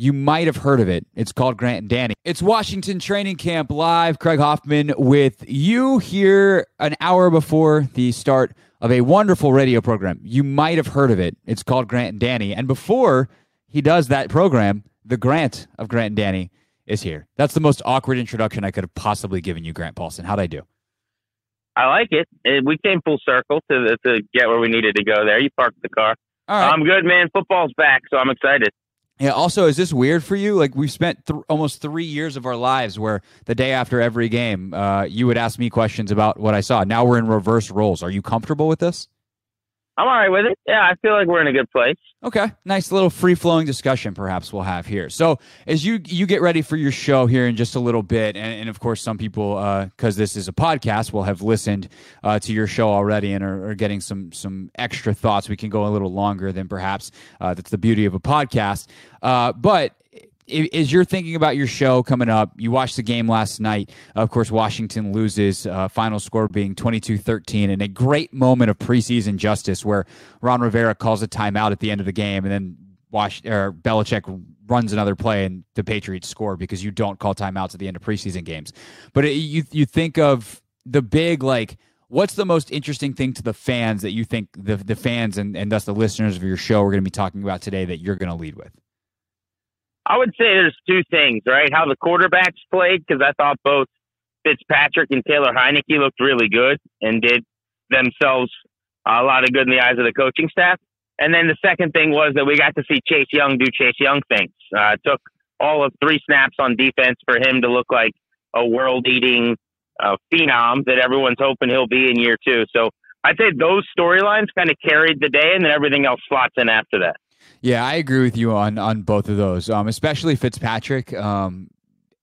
You might have heard of it. It's called Grant and Danny. It's Washington Training Camp Live. Craig Hoffman with you here an hour before the start of a wonderful radio program. You might have heard of it. It's called Grant and Danny. And before he does that program, the Grant of Grant and Danny is here. That's the most awkward introduction I could have possibly given you, Grant Paulsen. How'd I do? I like it. Uh, we came full circle to to get where we needed to go. There, you parked the car. I'm good, man. Football's back, so I'm excited. Yeah. Also, is this weird for you? Like we've spent th- almost three years of our lives where the day after every game, uh, you would ask me questions about what I saw. Now we're in reverse roles. Are you comfortable with this? I'm all right with it. Yeah, I feel like we're in a good place. Okay, nice little free flowing discussion perhaps we'll have here. So as you you get ready for your show here in just a little bit, and, and of course some people because uh, this is a podcast will have listened uh, to your show already and are, are, getting some some extra thoughts. We can go a little longer than perhaps uh, that's the beauty of a podcast. Uh, but as you're thinking about your show coming up, you watched the game last night. Of course, Washington loses, uh, final score being 22 13, and a great moment of preseason justice where Ron Rivera calls a timeout at the end of the game, and then Wash, or Belichick runs another play, and the Patriots score because you don't call timeouts at the end of preseason games. But it, you, you think of the big, like, what's the most interesting thing to the fans that you think the, the fans and, and thus the listeners of your show are going to be talking about today that you're going to lead with? I would say there's two things, right? How the quarterbacks played, because I thought both Fitzpatrick and Taylor Heinicke looked really good and did themselves a lot of good in the eyes of the coaching staff. And then the second thing was that we got to see Chase Young do Chase Young things. Uh, it took all of three snaps on defense for him to look like a world-eating uh, phenom that everyone's hoping he'll be in year two. So I'd say those storylines kind of carried the day, and then everything else slots in after that. Yeah, I agree with you on on both of those, um, especially Fitzpatrick. Um,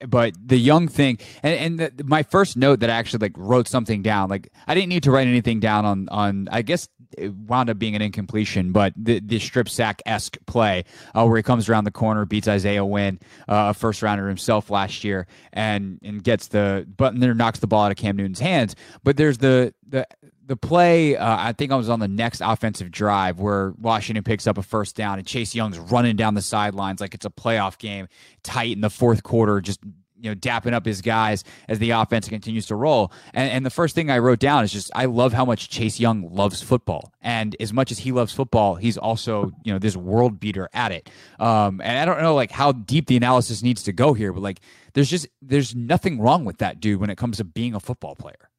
but the young thing, and, and the, my first note that I actually like wrote something down. Like I didn't need to write anything down on on. I guess it wound up being an incompletion, but the, the strip sack esque play uh, where he comes around the corner, beats Isaiah Wynn, uh, a first rounder himself last year, and and gets the button there, knocks the ball out of Cam Newton's hands. But there's the the the play, uh, I think I was on the next offensive drive where Washington picks up a first down and Chase Young's running down the sidelines like it's a playoff game, tight in the fourth quarter, just you know, dapping up his guys as the offense continues to roll. And, and the first thing I wrote down is just I love how much Chase Young loves football, and as much as he loves football, he's also you know this world beater at it. Um, and I don't know like how deep the analysis needs to go here, but like there's just there's nothing wrong with that dude when it comes to being a football player.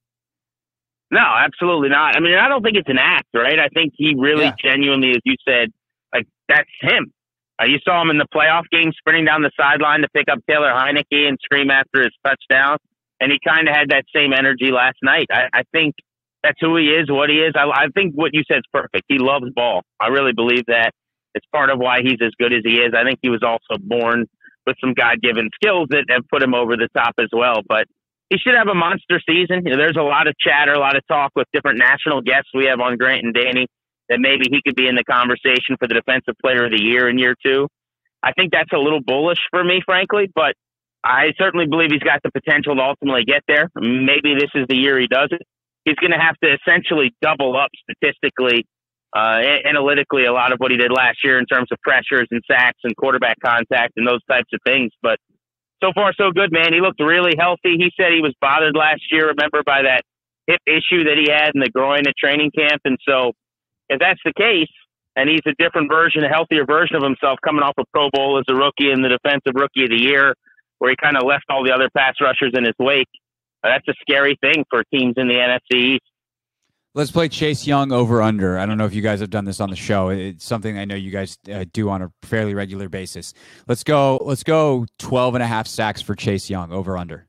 No, absolutely not. I mean, I don't think it's an act, right? I think he really yeah. genuinely, as you said, like that's him. Uh, you saw him in the playoff game sprinting down the sideline to pick up Taylor Heinicke and scream after his touchdown. And he kind of had that same energy last night. I, I think that's who he is, what he is. I, I think what you said is perfect. He loves ball. I really believe that. It's part of why he's as good as he is. I think he was also born with some God given skills that have put him over the top as well. But he should have a monster season. You know, there's a lot of chatter, a lot of talk with different national guests we have on Grant and Danny that maybe he could be in the conversation for the defensive player of the year in year two. I think that's a little bullish for me, frankly, but I certainly believe he's got the potential to ultimately get there. Maybe this is the year he does it. He's going to have to essentially double up statistically, uh, analytically, a lot of what he did last year in terms of pressures and sacks and quarterback contact and those types of things. But so far so good, man. He looked really healthy. He said he was bothered last year, remember, by that hip issue that he had in the groin at training camp. And so, if that's the case, and he's a different version, a healthier version of himself, coming off a Pro Bowl as a rookie and the Defensive Rookie of the Year, where he kind of left all the other pass rushers in his wake. Uh, that's a scary thing for teams in the NFC East. Let's play Chase Young over under. I don't know if you guys have done this on the show. It's something I know you guys uh, do on a fairly regular basis. Let's go. Let's go 12 and a half sacks for Chase Young over under.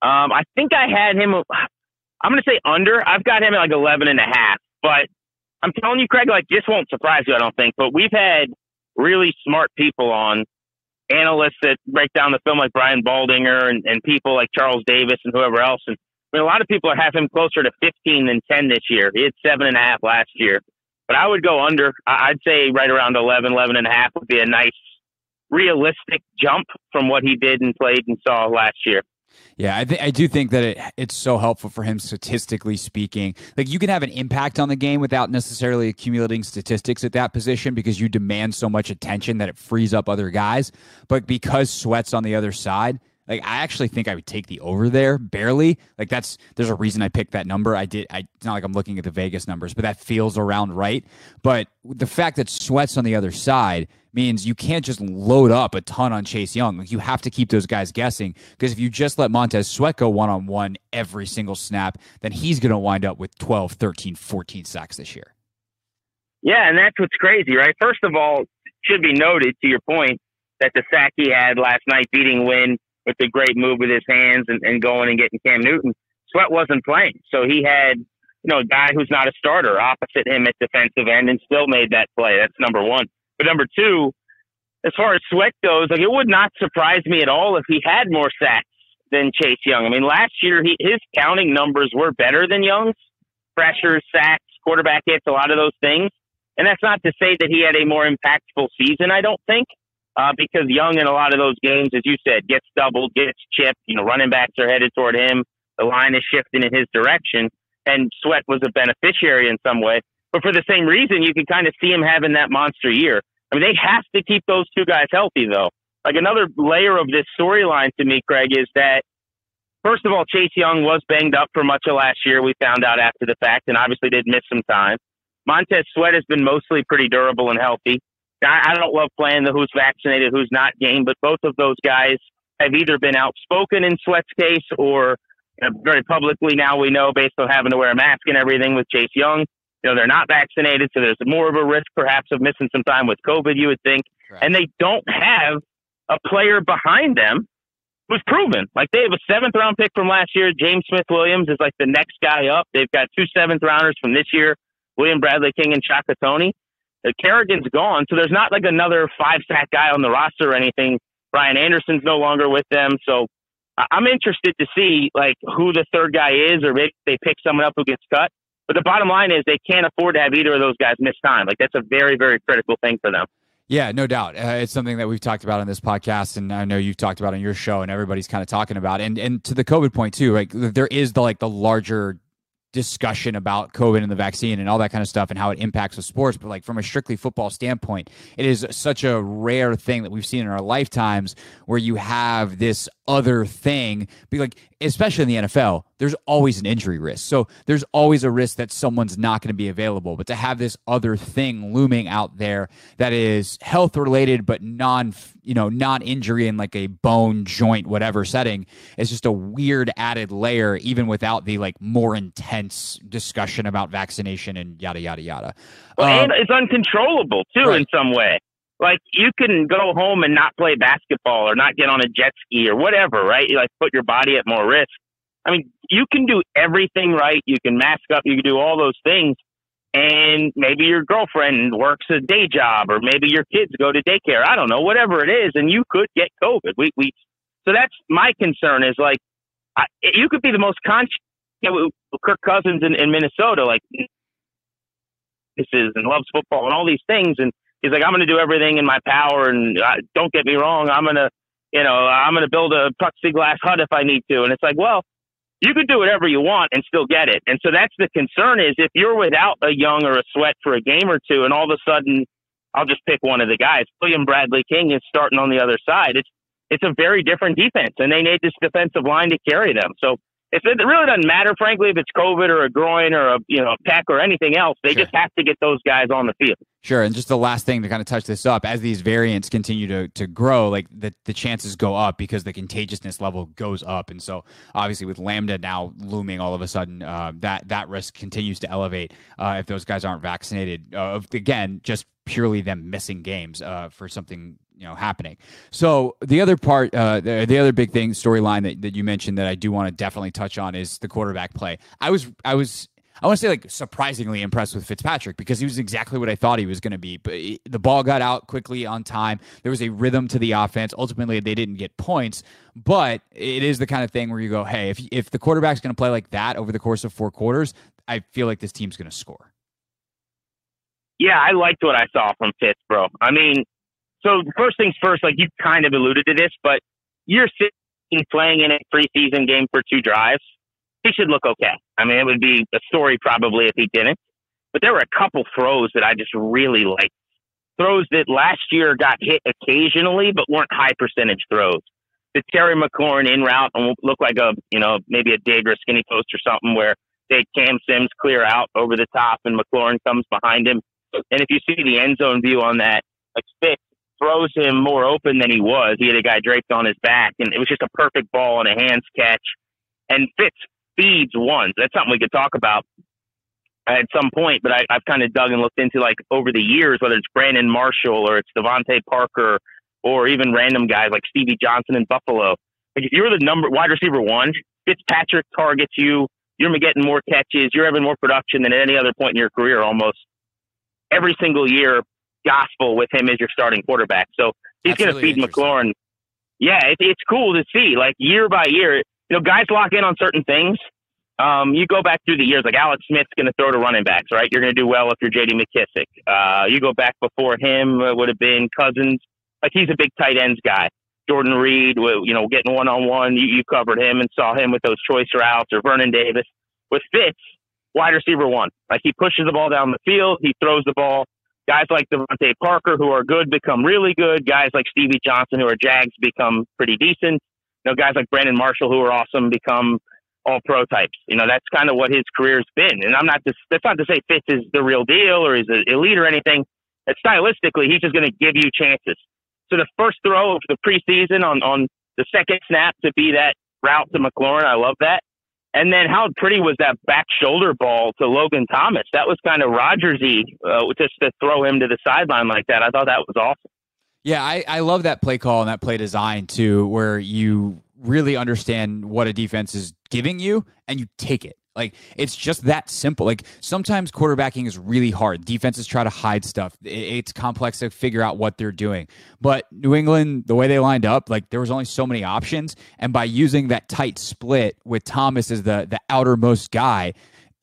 Um, I think I had him. I'm going to say under. I've got him at like 11 and a half, but I'm telling you, Craig, like this won't surprise you. I don't think, but we've had really smart people on analysts that break down the film like Brian Baldinger and, and people like Charles Davis and whoever else. And I mean, a lot of people are have him closer to 15 than 10 this year. He had seven and a half last year, but I would go under. I'd say right around 11, 11 and a half would be a nice, realistic jump from what he did and played and saw last year. Yeah, I think I do think that it, it's so helpful for him statistically speaking. Like you can have an impact on the game without necessarily accumulating statistics at that position because you demand so much attention that it frees up other guys. But because Sweat's on the other side, like I actually think I would take the over there barely. Like that's there's a reason I picked that number. I did. I, it's not like I'm looking at the Vegas numbers, but that feels around right. But the fact that Sweat's on the other side means you can't just load up a ton on Chase Young. Like you have to keep those guys guessing because if you just let Montez Sweat go one on one every single snap, then he's going to wind up with 12, 13, 14 sacks this year. Yeah, and that's what's crazy, right? First of all, should be noted to your point that the sack he had last night beating Wynn with the great move with his hands and, and going and getting Cam Newton, Sweat wasn't playing. So he had, you know, a guy who's not a starter opposite him at defensive end and still made that play. That's number one. But number two, as far as Sweat goes, like it would not surprise me at all if he had more sacks than Chase Young. I mean, last year he, his counting numbers were better than Young's. Pressures, sacks, quarterback hits, a lot of those things. And that's not to say that he had a more impactful season, I don't think, uh, because Young in a lot of those games, as you said, gets doubled, gets chipped. You know, running backs are headed toward him. The line is shifting in his direction. And Sweat was a beneficiary in some way. But for the same reason, you can kind of see him having that monster year. I mean, they have to keep those two guys healthy, though. Like another layer of this storyline to me, Craig, is that first of all, Chase Young was banged up for much of last year. We found out after the fact, and obviously did miss some time. Montez Sweat has been mostly pretty durable and healthy. I, I don't love playing the who's vaccinated, who's not game, but both of those guys have either been outspoken in Sweat's case or you know, very publicly now we know based on having to wear a mask and everything with Chase Young you know, they're not vaccinated, so there's more of a risk perhaps of missing some time with COVID, you would think. And they don't have a player behind them who's proven. Like they have a seventh round pick from last year. James Smith Williams is like the next guy up. They've got two seventh rounders from this year, William Bradley King and Shaka Toney. Kerrigan's gone, so there's not like another five sack guy on the roster or anything. Brian Anderson's no longer with them, so I'm interested to see like who the third guy is, or maybe they pick someone up who gets cut. But the bottom line is they can't afford to have either of those guys miss time. Like that's a very, very critical thing for them. Yeah, no doubt. Uh, it's something that we've talked about on this podcast, and I know you've talked about on your show, and everybody's kind of talking about. And and to the COVID point too, like there is the like the larger discussion about COVID and the vaccine and all that kind of stuff and how it impacts the sports. But like from a strictly football standpoint, it is such a rare thing that we've seen in our lifetimes where you have this other thing. Be like, especially in the NFL, there's always an injury risk. So there's always a risk that someone's not going to be available. But to have this other thing looming out there that is health related but non, you know, non injury in like a bone, joint, whatever setting is just a weird added layer, even without the like more intense discussion about vaccination and yada yada yada. Well, um, and it's uncontrollable too right. in some way. Like you can go home and not play basketball or not get on a jet ski or whatever, right? You like put your body at more risk. I mean, you can do everything right. You can mask up. You can do all those things. And maybe your girlfriend works a day job, or maybe your kids go to daycare. I don't know, whatever it is, and you could get COVID. We, we, so that's my concern. Is like, I, you could be the most conscious. You know, Kirk Cousins in, in Minnesota, like, this is and loves football and all these things, and he's like, I'm going to do everything in my power, and uh, don't get me wrong, I'm going to, you know, I'm going to build a plexiglass hut if I need to. And it's like, well, you can do whatever you want and still get it. And so that's the concern is if you're without a young or a sweat for a game or two, and all of a sudden, I'll just pick one of the guys. William Bradley King is starting on the other side. It's it's a very different defense, and they need this defensive line to carry them. So it really doesn't matter, frankly, if it's COVID or a groin or a you know a pec or anything else. They sure. just have to get those guys on the field. Sure, and just the last thing to kind of touch this up, as these variants continue to to grow, like the the chances go up because the contagiousness level goes up, and so obviously with Lambda now looming, all of a sudden uh, that that risk continues to elevate uh, if those guys aren't vaccinated. Uh, again, just purely them missing games uh, for something know happening. So the other part, uh, the, the other big thing storyline that, that you mentioned that I do want to definitely touch on is the quarterback play. I was I was I want to say like surprisingly impressed with Fitzpatrick because he was exactly what I thought he was going to be. But the ball got out quickly on time. There was a rhythm to the offense. Ultimately, they didn't get points, but it is the kind of thing where you go, hey, if if the quarterback's going to play like that over the course of four quarters, I feel like this team's going to score. Yeah, I liked what I saw from Fitz, bro. I mean, so first things first, like you kind of alluded to this, but you're sitting playing in a preseason game for two drives. He should look okay. I mean, it would be a story probably if he didn't. But there were a couple throws that I just really liked. Throws that last year got hit occasionally, but weren't high percentage throws. The Terry McLaurin in route and look like a, you know, maybe a dig or a skinny post or something where they Cam Sims clear out over the top and McLaurin comes behind him. And if you see the end zone view on that, like throws him more open than he was. He had a guy draped on his back, and it was just a perfect ball and a hands catch. And Fitz feeds ones. That's something we could talk about at some point, but I, I've kind of dug and looked into like over the years, whether it's Brandon Marshall or it's DeVante Parker or even random guys like Stevie Johnson in Buffalo. Like if you're the number wide receiver one, Fitzpatrick targets you. You're getting more catches. You're having more production than at any other point in your career almost every single year. Gospel with him as your starting quarterback. So he's going to feed McLaurin. Yeah, it, it's cool to see. Like year by year, you know, guys lock in on certain things um, you go back through the years, like Alex Smith's going to throw to running backs, right? You're going to do well if you're J.D. McKissic. Uh, you go back before him, it would have been Cousins. Like he's a big tight ends guy. Jordan Reed, you know, getting one on one. You covered him and saw him with those choice routes, or Vernon Davis. With Fitz, wide receiver one. Like he pushes the ball down the field, he throws the ball. Guys like DeVante Parker, who are good, become really good. Guys like Stevie Johnson, who are Jags, become pretty decent. You know, guys like Brandon Marshall, who are awesome, become all pro types. You know, that's kind of what his career's been. And I'm not just, that's not to say Fitz is the real deal or an elite or anything. It's stylistically, he's just going to give you chances. So the first throw of the preseason on, on the second snap to be that route to McLaurin, I love that. And then how pretty was that back shoulder ball to Logan Thomas? That was kind of Rodgersy, uh, just to throw him to the sideline like that. I thought that was awesome. Yeah, I, I love that play call and that play design too, where you really understand what a defense is giving you and you take it. Like it's just that simple. Like sometimes quarterbacking is really hard. Defenses try to hide stuff. It's complex to figure out what they're doing. But New England, the way they lined up, like there was only so many options, and by using that tight split with Thomas as the the outermost guy,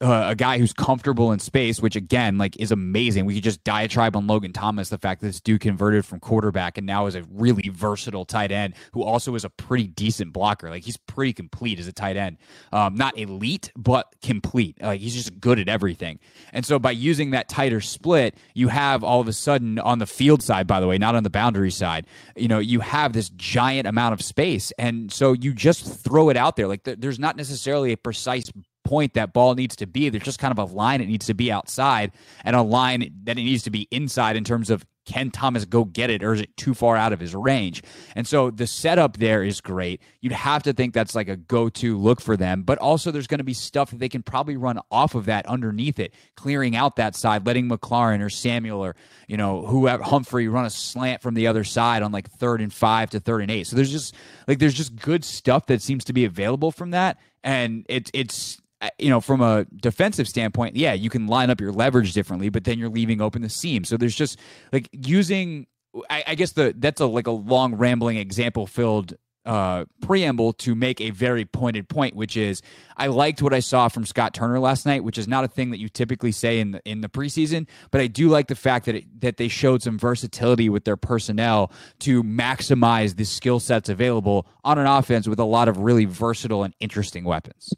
uh, a guy who's comfortable in space, which again, like, is amazing. We could just diatribe on Logan Thomas, the fact that this dude converted from quarterback and now is a really versatile tight end who also is a pretty decent blocker. Like, he's pretty complete as a tight end. Um, not elite, but complete. Like, he's just good at everything. And so, by using that tighter split, you have all of a sudden on the field side, by the way, not on the boundary side, you know, you have this giant amount of space. And so, you just throw it out there. Like, there's not necessarily a precise point that ball needs to be. There's just kind of a line it needs to be outside and a line that it needs to be inside in terms of can Thomas go get it or is it too far out of his range? And so the setup there is great. You'd have to think that's like a go to look for them, but also there's going to be stuff that they can probably run off of that underneath it, clearing out that side, letting McLaurin or Samuel or, you know, whoever Humphrey run a slant from the other side on like third and five to third and eight. So there's just like there's just good stuff that seems to be available from that. And it's it's you know, from a defensive standpoint, yeah, you can line up your leverage differently, but then you're leaving open the seam. So there's just like using. I, I guess the that's a like a long rambling example filled uh, preamble to make a very pointed point, which is I liked what I saw from Scott Turner last night, which is not a thing that you typically say in the in the preseason, but I do like the fact that it, that they showed some versatility with their personnel to maximize the skill sets available on an offense with a lot of really versatile and interesting weapons.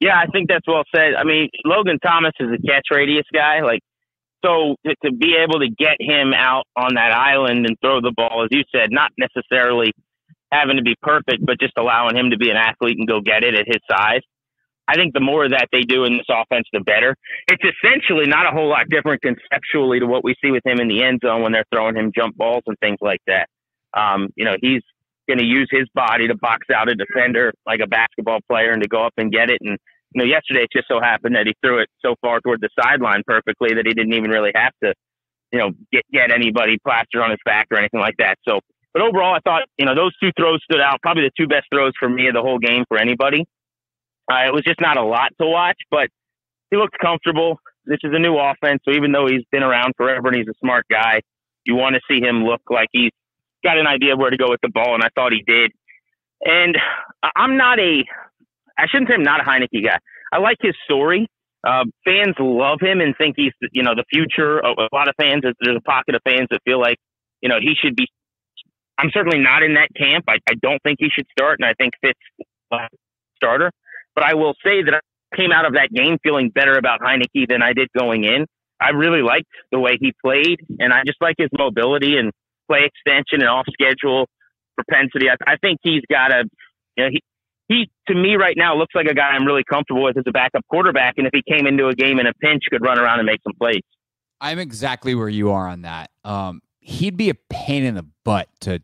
Yeah, I think that's well said. I mean, Logan Thomas is a catch radius guy. Like, so to, be able to get him out on that island and throw the ball, as you said, not necessarily having to be perfect, but just allowing him to be an athlete and go get it at his size. I think the more that they do in this offense, the better. It's essentially not a whole lot different conceptually to what we see with him in the end zone when they're throwing him jump balls and things like that. Um, you know, he's going to use his body to box out a defender like a basketball player and to go up and get it. And you know, yesterday it just so happened that he threw it so far toward the sideline perfectly that he didn't even really have to, you know, get get anybody plastered on his back or anything like that. So, but overall, I thought you know those two throws stood out. Probably the two best throws for me of the whole game for anybody. Uh, it was just not a lot to watch, but he looked comfortable. This is a new offense, so even though he's been around forever and he's a smart guy, you want to see him look like he's got an idea of where to go with the ball, and I thought he did. And I'm not a, I shouldn't say I'm not a Heinicke guy. I like his story. Uh, fans love him and think he's, you know, the future. A, a lot of fans, there's a pocket of fans that feel like, you know, he should be I'm certainly not in that camp. I, I don't think he should start, and I think Fitz uh, starter. But I will say that I came out of that game feeling better about Heinicke than I did going in. I really liked the way he played, and I just like his mobility and play extension and off schedule propensity. I, I think he's got a, you know, he, he to me right now looks like a guy I'm really comfortable with as a backup quarterback. And if he came into a game in a pinch, could run around and make some plays. I'm exactly where you are on that. Um, he'd be a pain in the butt to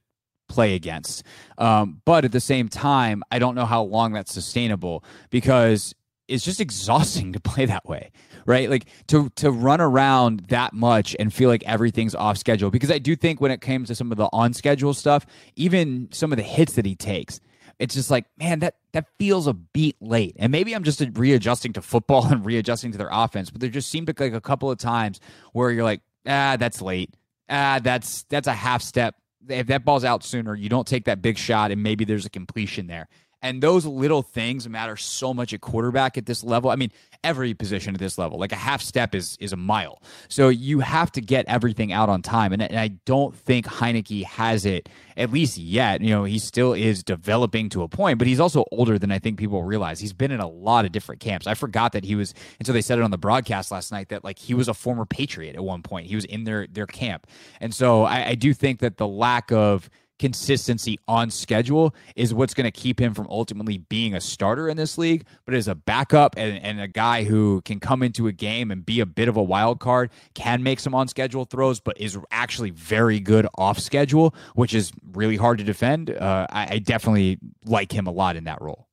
play against. Um, but at the same time, I don't know how long that's sustainable because it's just exhausting to play that way right? Like to to run around that much and feel like everything's off schedule. Because i do think when it comes to some of the on schedule stuff even some of the hits that he takes it's just like man that that feels a beat late. And maybe i'm just readjusting to football and readjusting to their offense but there just seemed to like a couple of times where you're like ah that's late. Ah that's that's a half step. If that ball's out sooner you don't take that big shot and maybe there's a completion there and those little things matter so much at quarterback at this level. I mean, every position at this level, like a half step is is a mile. So you have to get everything out on time. And, and I don't think Heinicke has it, at least yet. You know, he still is developing to a point, but he's also older than I think people realize. He's been in a lot of different camps. I forgot that he was, and so they said it on the broadcast last night that like he was a former Patriot at one point. He was in their their camp. And so I, I do think that the lack of consistency on schedule is what's going to keep him from ultimately being a starter in this league. But as a backup and, and a guy who can come into a game and be a bit of a wild card, can make some on schedule throws, but is actually very good off schedule, which is really hard to defend. Uh, I, I definitely like him a lot in that role.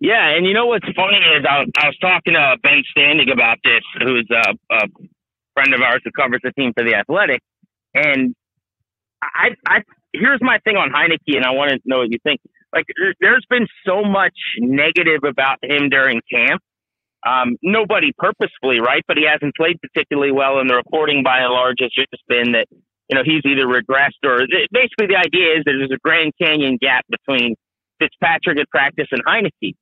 Yeah, and you know what's funny is I, I was talking to Ben Standig about this, who's a, a friend of ours who covers the team for the Athletic, and I I here's my thing on Heinicke, and I want to know what you think. Like, there's been so much negative about him during camp. Um, nobody purposefully, right? But he hasn't played particularly well, and the reporting by and large has just been that you know he's either regressed or basically the idea is that there's a Grand Canyon gap between Fitzpatrick at practice and Heinicke.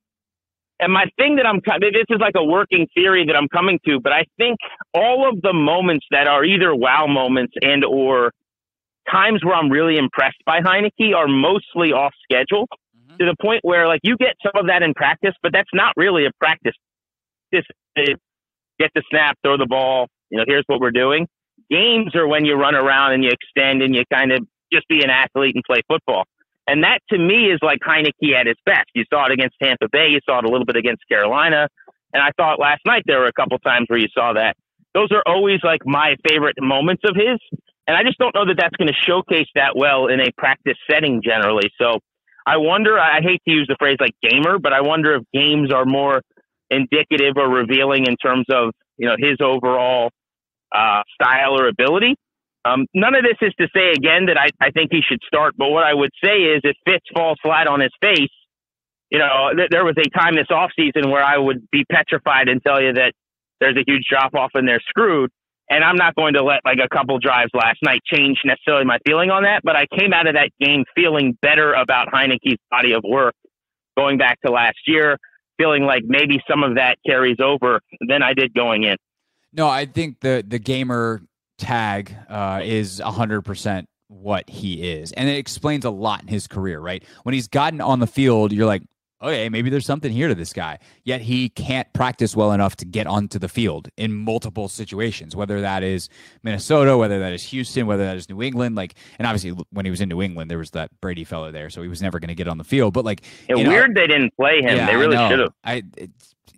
And my thing that I'm this is like a working theory that I'm coming to, but I think all of the moments that are either wow moments and or times where I'm really impressed by Heinicke are mostly off schedule mm-hmm. to the point where like you get some of that in practice, but that's not really a practice. Just get the snap, throw the ball. You know, here's what we're doing. Games are when you run around and you extend and you kind of just be an athlete and play football. And that to me is like Heinicke at his best. You saw it against Tampa Bay. You saw it a little bit against Carolina. And I thought last night there were a couple times where you saw that. Those are always like my favorite moments of his. And I just don't know that that's going to showcase that well in a practice setting generally. So I wonder, I hate to use the phrase like gamer, but I wonder if games are more indicative or revealing in terms of, you know, his overall uh, style or ability. Um, none of this is to say again that I, I think he should start, but what I would say is if Fitz falls flat on his face, you know, th- there was a time this offseason where I would be petrified and tell you that there's a huge drop off and they're screwed. And I'm not going to let like a couple drives last night change necessarily my feeling on that, but I came out of that game feeling better about Heinicke's body of work going back to last year, feeling like maybe some of that carries over than I did going in. No, I think the the gamer tag uh, is hundred percent what he is, and it explains a lot in his career. Right when he's gotten on the field, you're like, okay, maybe there's something here to this guy. Yet he can't practice well enough to get onto the field in multiple situations, whether that is Minnesota, whether that is Houston, whether that is New England. Like, and obviously when he was in New England, there was that Brady fellow there, so he was never going to get on the field. But like, it's weird know, they didn't play him. Yeah, they really should have. I,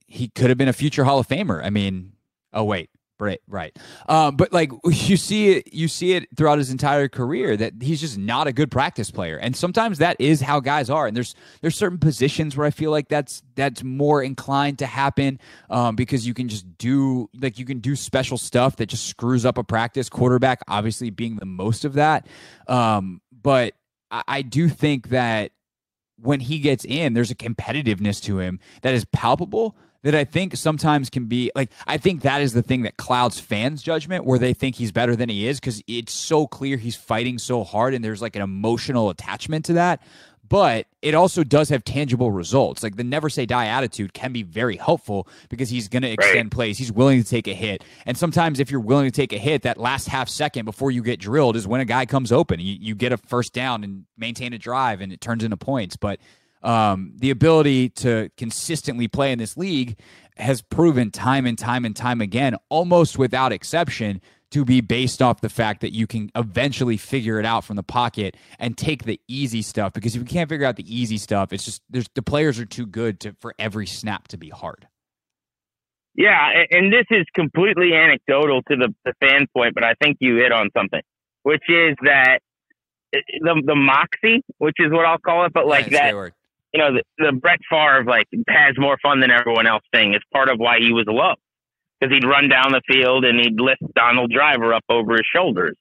he could have been a future Hall of Famer. I mean, oh wait, Right, right. Um, but like you see it, you see it throughout his entire career that he's just not a good practice player, and sometimes that is how guys are. And there's there's certain positions where I feel like that's that's more inclined to happen um, because you can just do like you can do special stuff that just screws up a practice. Quarterback, obviously, being the most of that. Um, but I, I do think that when he gets in, there's a competitiveness to him that is palpable that I think sometimes can be like I think that is the thing that clouds fans' judgment where they think he's better than he is because it's so clear he's fighting so hard and there's like an emotional attachment to that. but it also does have tangible results. Like the never say die attitude can be very helpful because he's going to extend right. plays. He's willing to take a hit. And sometimes if you're willing to take a hit, that last half second before you get drilled is when a guy comes open. You, you get a first down and maintain a drive and it turns into points. But um, the ability to consistently play in this league has proven time and time and time again, almost without exception, to be based off the fact that you can eventually figure it out from the pocket and take the easy stuff. Because if you can't figure out the easy stuff it's just there's the players are too good to for every snap to be hard. Yeah and this is completely anecdotal to the, the fan point but i think you hit on something which is that eh, the the moxie which is what i'll call it but like yeah, that you know the, the brett Favre like has more fun than everyone else thing is part of why he was loved because he'd run down the field and he'd lift Donald Driver up over his shoulders.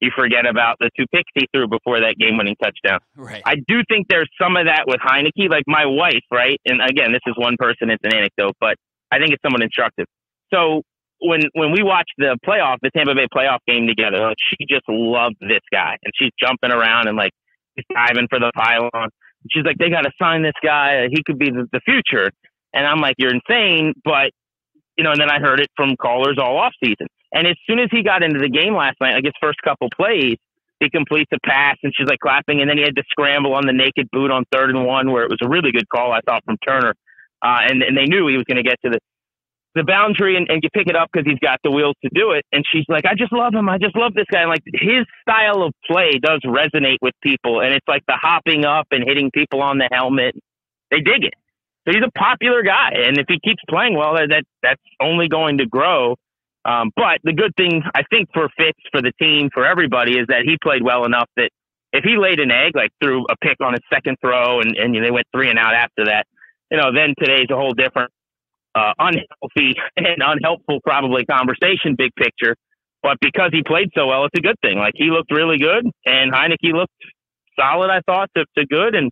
You forget about the two picks he threw before that game-winning touchdown. Right. I do think there's some of that with Heinicke. Like my wife, right? And again, this is one person; it's an anecdote, but I think it's somewhat instructive. So when when we watched the playoff, the Tampa Bay playoff game together, like she just loved this guy, and she's jumping around and like he's diving for the pylon. She's like, they got to sign this guy. He could be the, the future. And I'm like, you're insane, but you know, and then I heard it from callers all off season. And as soon as he got into the game last night, like his first couple plays, he completes a pass and she's like clapping. And then he had to scramble on the naked boot on third and one, where it was a really good call, I thought, from Turner. Uh, and, and they knew he was going to get to the, the boundary and, and you pick it up because he's got the wheels to do it. And she's like, I just love him. I just love this guy. And like his style of play does resonate with people. And it's like the hopping up and hitting people on the helmet. They dig it. So he's a popular guy, and if he keeps playing well, that that's only going to grow. Um, but the good thing I think for Fitz, for the team, for everybody, is that he played well enough that if he laid an egg, like threw a pick on his second throw, and and they went three and out after that, you know, then today's a whole different, uh, unhealthy and unhelpful probably conversation, big picture. But because he played so well, it's a good thing. Like he looked really good, and Heinicke looked solid. I thought to, to good, and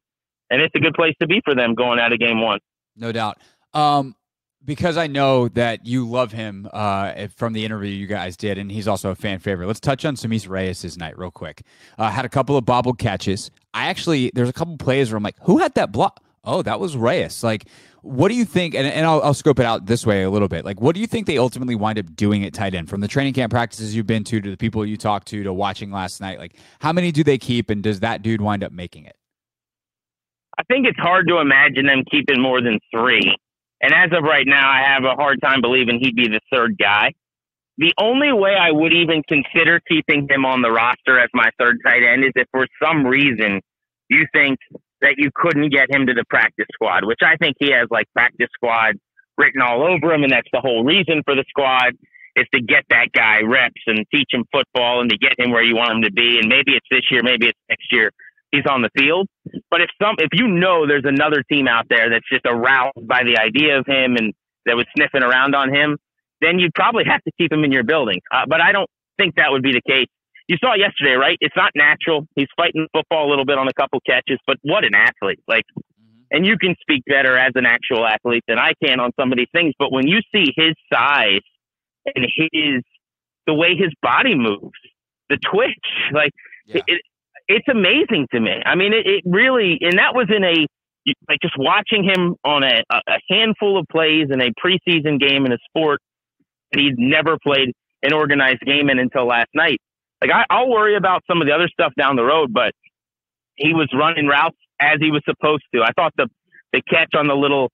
and it's a good place to be for them going out of game one. No doubt. Um, because I know that you love him uh, from the interview you guys did, and he's also a fan favorite. Let's touch on Sammis Reyes' night real quick. Uh, had a couple of bobble catches. I actually, there's a couple plays where I'm like, who had that block? Oh, that was Reyes. Like, what do you think? And, and I'll, I'll, scope it out this way a little bit. Like, what do you think they ultimately wind up doing at tight end from the training camp practices you've been to, to the people you talked to, to watching last night? Like, how many do they keep, and does that dude wind up making it? I think it's hard to imagine them keeping more than three. And as of right now, I have a hard time believing he'd be the third guy. The only way I would even consider keeping him on the roster as my third tight end is if for some reason you think that you couldn't get him to the practice squad, which I think he has like practice squad written all over him. And that's the whole reason for the squad is to get that guy reps and teach him football and to get him where you want him to be. And maybe it's this year, maybe it's next year he's on the field. But if some, if you know there's another team out there that's just aroused by the idea of him and that was sniffing around on him, then you'd probably have to keep him in your building. Uh, but I don't think that would be the case. You saw yesterday, right? It's not natural. He's fighting football a little bit on a couple catches, but what an athlete! Like, mm-hmm. and you can speak better as an actual athlete than I can on some of these things. But when you see his size and his the way his body moves, the twitch, like yeah. it, it's amazing to me. I mean, it, it really, and that was in a like just watching him on a, a handful of plays in a preseason game in a sport that he'd never played an organized game in until last night. Like I, I'll worry about some of the other stuff down the road, but he was running routes as he was supposed to. I thought the the catch on the little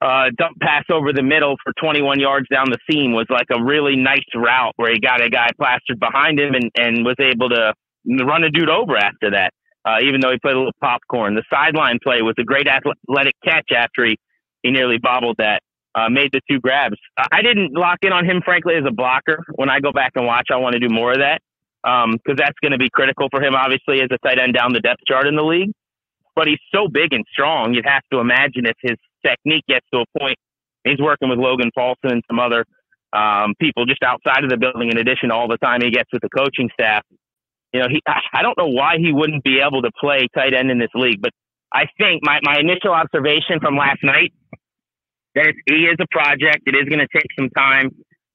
uh, dump pass over the middle for 21 yards down the seam was like a really nice route where he got a guy plastered behind him and, and was able to run a dude over after that. Uh, even though he played a little popcorn, the sideline play was a great athletic catch after he, he nearly bobbled that. Uh, made the two grabs. I didn't lock in on him, frankly, as a blocker. When I go back and watch, I want to do more of that because um, that's going to be critical for him, obviously, as a tight end down the depth chart in the league. But he's so big and strong, you'd have to imagine if his technique gets to a point, he's working with Logan Paulsen and some other um, people just outside of the building, in addition to all the time he gets with the coaching staff you know, he I don't know why he wouldn't be able to play tight end in this league, but I think my, my initial observation from last night that he is a project. It is going to take some time,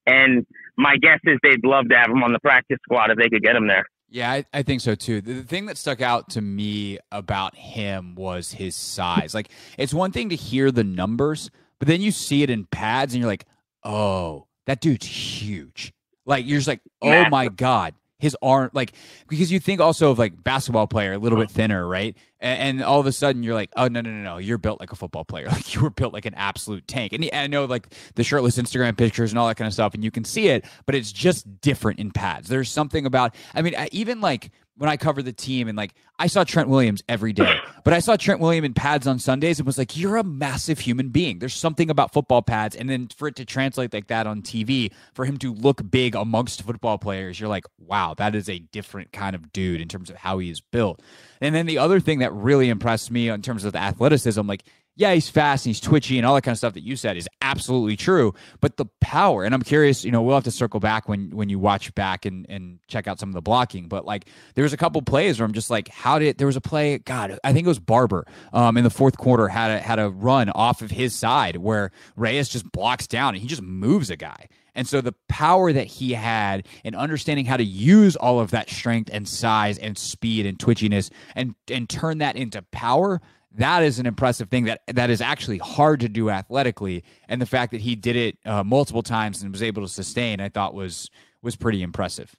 and my guess is they'd love to have him on the practice squad if they could get him there. Yeah, I, I, think so too. The, the, thing that stuck out to me about him was his size. Like, it's one thing to hear the numbers, but then you see it in pads and you're like, oh, that dude's huge. Like, you're just like, oh my God, his arm like because you think also of like basketball player a little bit uh-huh. thinner right? And, and, all of a sudden you're like oh no no no no you're built like a football player. Like you were built like an absolute tank. And i know like the shirtless instagram pictures and all that kind of stuff and you can see it but it's just different in pads. There's something about i mean even like when I cover the team and like I saw Trent Williams every day, but I saw Trent Williams in pads on Sundays and was like, you're a massive human being. There's something about football pads. And then for it to translate like that on TV, for him to look big amongst football players, you're like, wow, that is a different kind of dude in terms of how he is built. And then the other thing that really impressed me in terms of the athleticism, like yeah, he's fast and he's twitchy and all that kind of stuff that you said is absolutely true. But the power, and I'm curious, you know, we'll have to circle back when when you watch back and and check out some of the blocking. But like, there was a couple plays where I'm just like, how did there was a play? God, I think it was Barber um, in the fourth quarter had a had a run off of his side where Reyes just blocks down and he just moves a guy. And so the power that he had and understanding how to use all of that strength and size and speed and twitchiness and and turn that into power that is an impressive thing that that is actually hard to do athletically. And the fact that he did it uh, multiple times and was able to sustain i thought was was pretty impressive.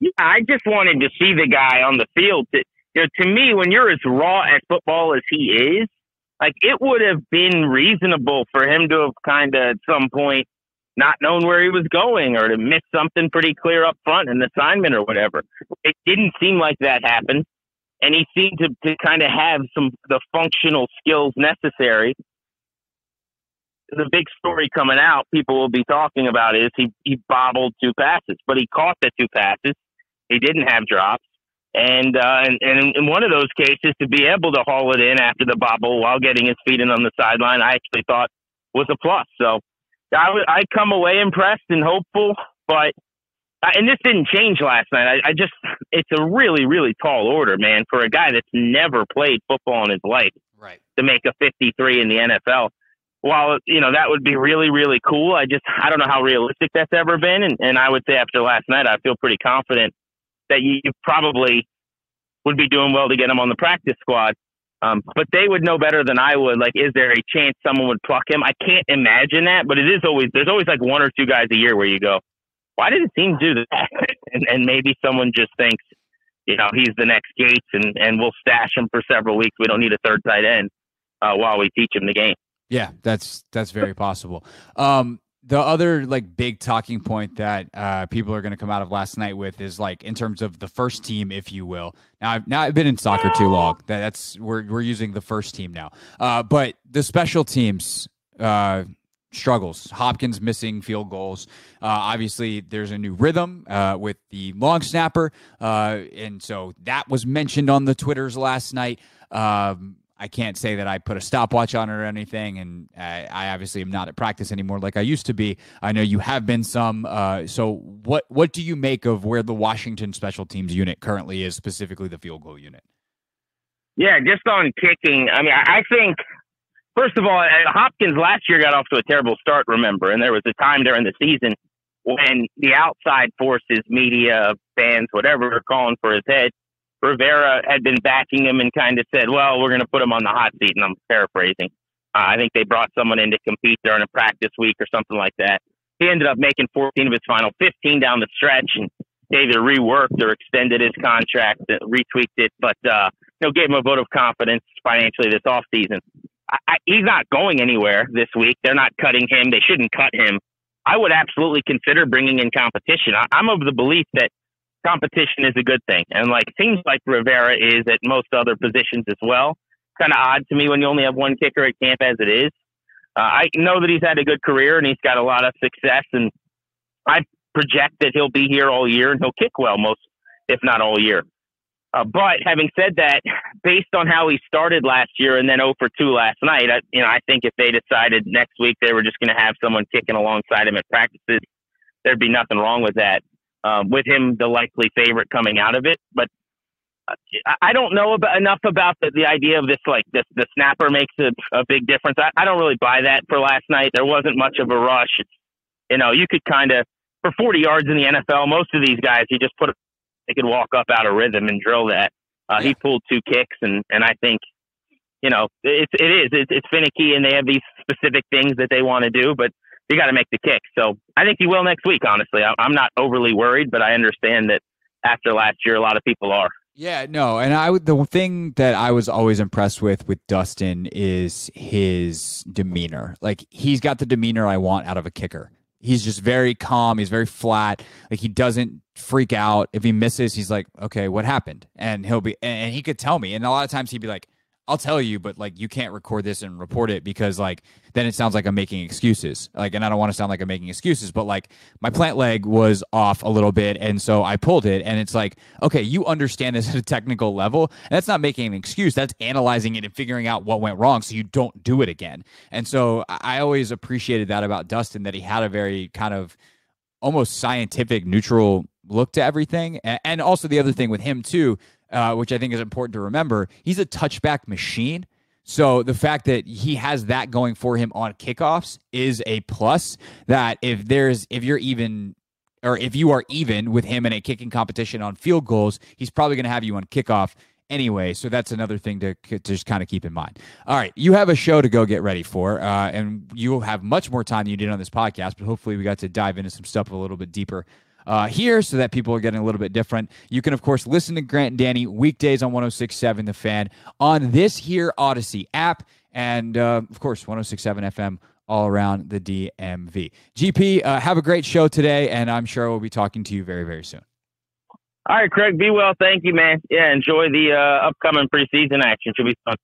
Yeah i just wanted to see the guy on the field to, you know, to me when you're as raw at football as he is like it would have been reasonable for him to have kind of at some point not known where he was going or to miss something pretty clear up front in the assignment or whatever. It didn't seem like that happened and he seemed to, to kind of have some the functional skills necessary. The big story coming out, people will be talking about is he he bobbled two passes, but he caught the two passes. He didn't have drops, and uh, and and in one of those cases, to be able to haul it in after the bobble while getting his feet in on the sideline, I actually thought was a plus. So I I come away impressed and hopeful, but and this didn't change last night. I, I just, it's a really, really tall order, man, for a guy that's never played football in his life. Right. To make a 53 in the NFL. While, you know, that would be really, really cool. I just, I don't know how realistic that's ever been. And, and I would say after last night, I feel pretty confident that you, you probably would be doing well to get him on the practice squad. Um, but they would know better than I would. Like, is there a chance someone would pluck him? I can't imagine that, but it is always, there's always like one or two guys a year where you go, why did the team do that? and, and maybe someone just thinks, you know, he's the next Gates and, and we'll stash him for several weeks. We don't need a third tight end uh, while we teach him the game. Yeah, that's that's very possible. Um, the other like big talking point that uh, people are going to come out of last night with is like in terms of the first team, if you will. Now, I've now I've been in soccer too long. That, that's we're we're using the first team now. Uh, but the special teams, uh, struggles. Hopkins missing field goals. Uh, obviously, there's a new rhythm uh, with the long snapper, uh, and so that was mentioned on the Twitters last night. Um, I can't say that I put a stopwatch on it or anything, and I, I, obviously am not at practice anymore like I used to be. I know you have been some. Uh, so, what what do you make of where the Washington Special Teams unit currently is, specifically the field goal unit? Yeah, just on kicking. I mean, I think First of all, uh, Hopkins last year got off to a terrible start, remember, and there was a time during the season when the outside forces, media, fans, whatever, were calling for his head. Rivera had been backing him and kind of said, well, we're going to put him on the hot seat. And I'm paraphrasing. Uh, I think they brought someone in to compete during a practice week or something like that. He ended up making 14 of his final 15 down the stretch and either reworked or extended his contract, retweaked it, but, uh, you know, gave him a vote of confidence financially this offseason. I, he's not going anywhere this week. They're not cutting him. They shouldn't cut him. I would absolutely consider bringing in competition. I, I'm of the belief that competition is a good thing. And like seems like Rivera is at most other positions as well. Kind of odd to me when you only have one kicker at camp as it is. Uh, I know that he's had a good career and he's got a lot of success, and I project that he'll be here all year and he'll kick well most, if not all year. Uh, but having said that, based on how he started last year and then 0 for 2 last night, I, you know, I think if they decided next week they were just going to have someone kicking alongside him at practices, there'd be nothing wrong with that. Um, with him, the likely favorite coming out of it, but uh, I don't know about, enough about the, the idea of this. Like this, the snapper makes a, a big difference. I, I don't really buy that for last night. There wasn't much of a rush. It's, you know, you could kind of for 40 yards in the NFL, most of these guys, you just put they could walk up out of rhythm and drill that. Uh, yeah. He pulled two kicks, and and I think you know it's it is it's, it's finicky, and they have these specific things that they want to do, but you got to make the kick. So I think he will next week. Honestly, I'm not overly worried, but I understand that after last year, a lot of people are. Yeah, no, and I the thing that I was always impressed with with Dustin is his demeanor. Like he's got the demeanor I want out of a kicker. He's just very calm. He's very flat. Like he doesn't freak out if he misses. He's like, okay, what happened? And he'll be, and he could tell me. And a lot of times he'd be like, I'll tell you, but like you can't record this and report it because like then it sounds like I'm making excuses. Like, and I don't want to sound like I'm making excuses, but like my plant leg was off a little bit, and so I pulled it, and it's like, okay, you understand this at a technical level, and that's not making an excuse. That's analyzing it and figuring out what went wrong, so you don't do it again. And so I always appreciated that about Dustin that he had a very kind of almost scientific, neutral look to everything, and also the other thing with him too uh, which I think is important to remember. He's a touchback machine. So the fact that he has that going for him on kickoffs is a plus. That if there's if you're even or if you are even with him in a kicking competition on field goals, he's probably going to have you on kickoff anyway. So that's another thing to, to just kind of keep in mind. All right, you have a show to go get ready for, uh, and you will have much more time than you did on this podcast. But hopefully, we got to dive into some stuff a little bit deeper uh, here so that people are getting a little bit different. You can, of course, listen to Grant and Danny weekdays on 1067 The Fan on this here Audacy app. And, uh, of course, 1067 FM all around the DMV. GP, uh, have a great show today, and I'm sure we'll be talking to you very, very soon. All right, Craig, be well. Thank you, man. Yeah, enjoy the uh, upcoming preseason action. Should be fun.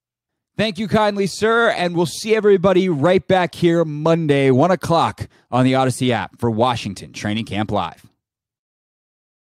Thank you kindly, sir. And we'll see everybody right back here Monday, 1 o'clock on the Audacy app for Washington Training Camp Live.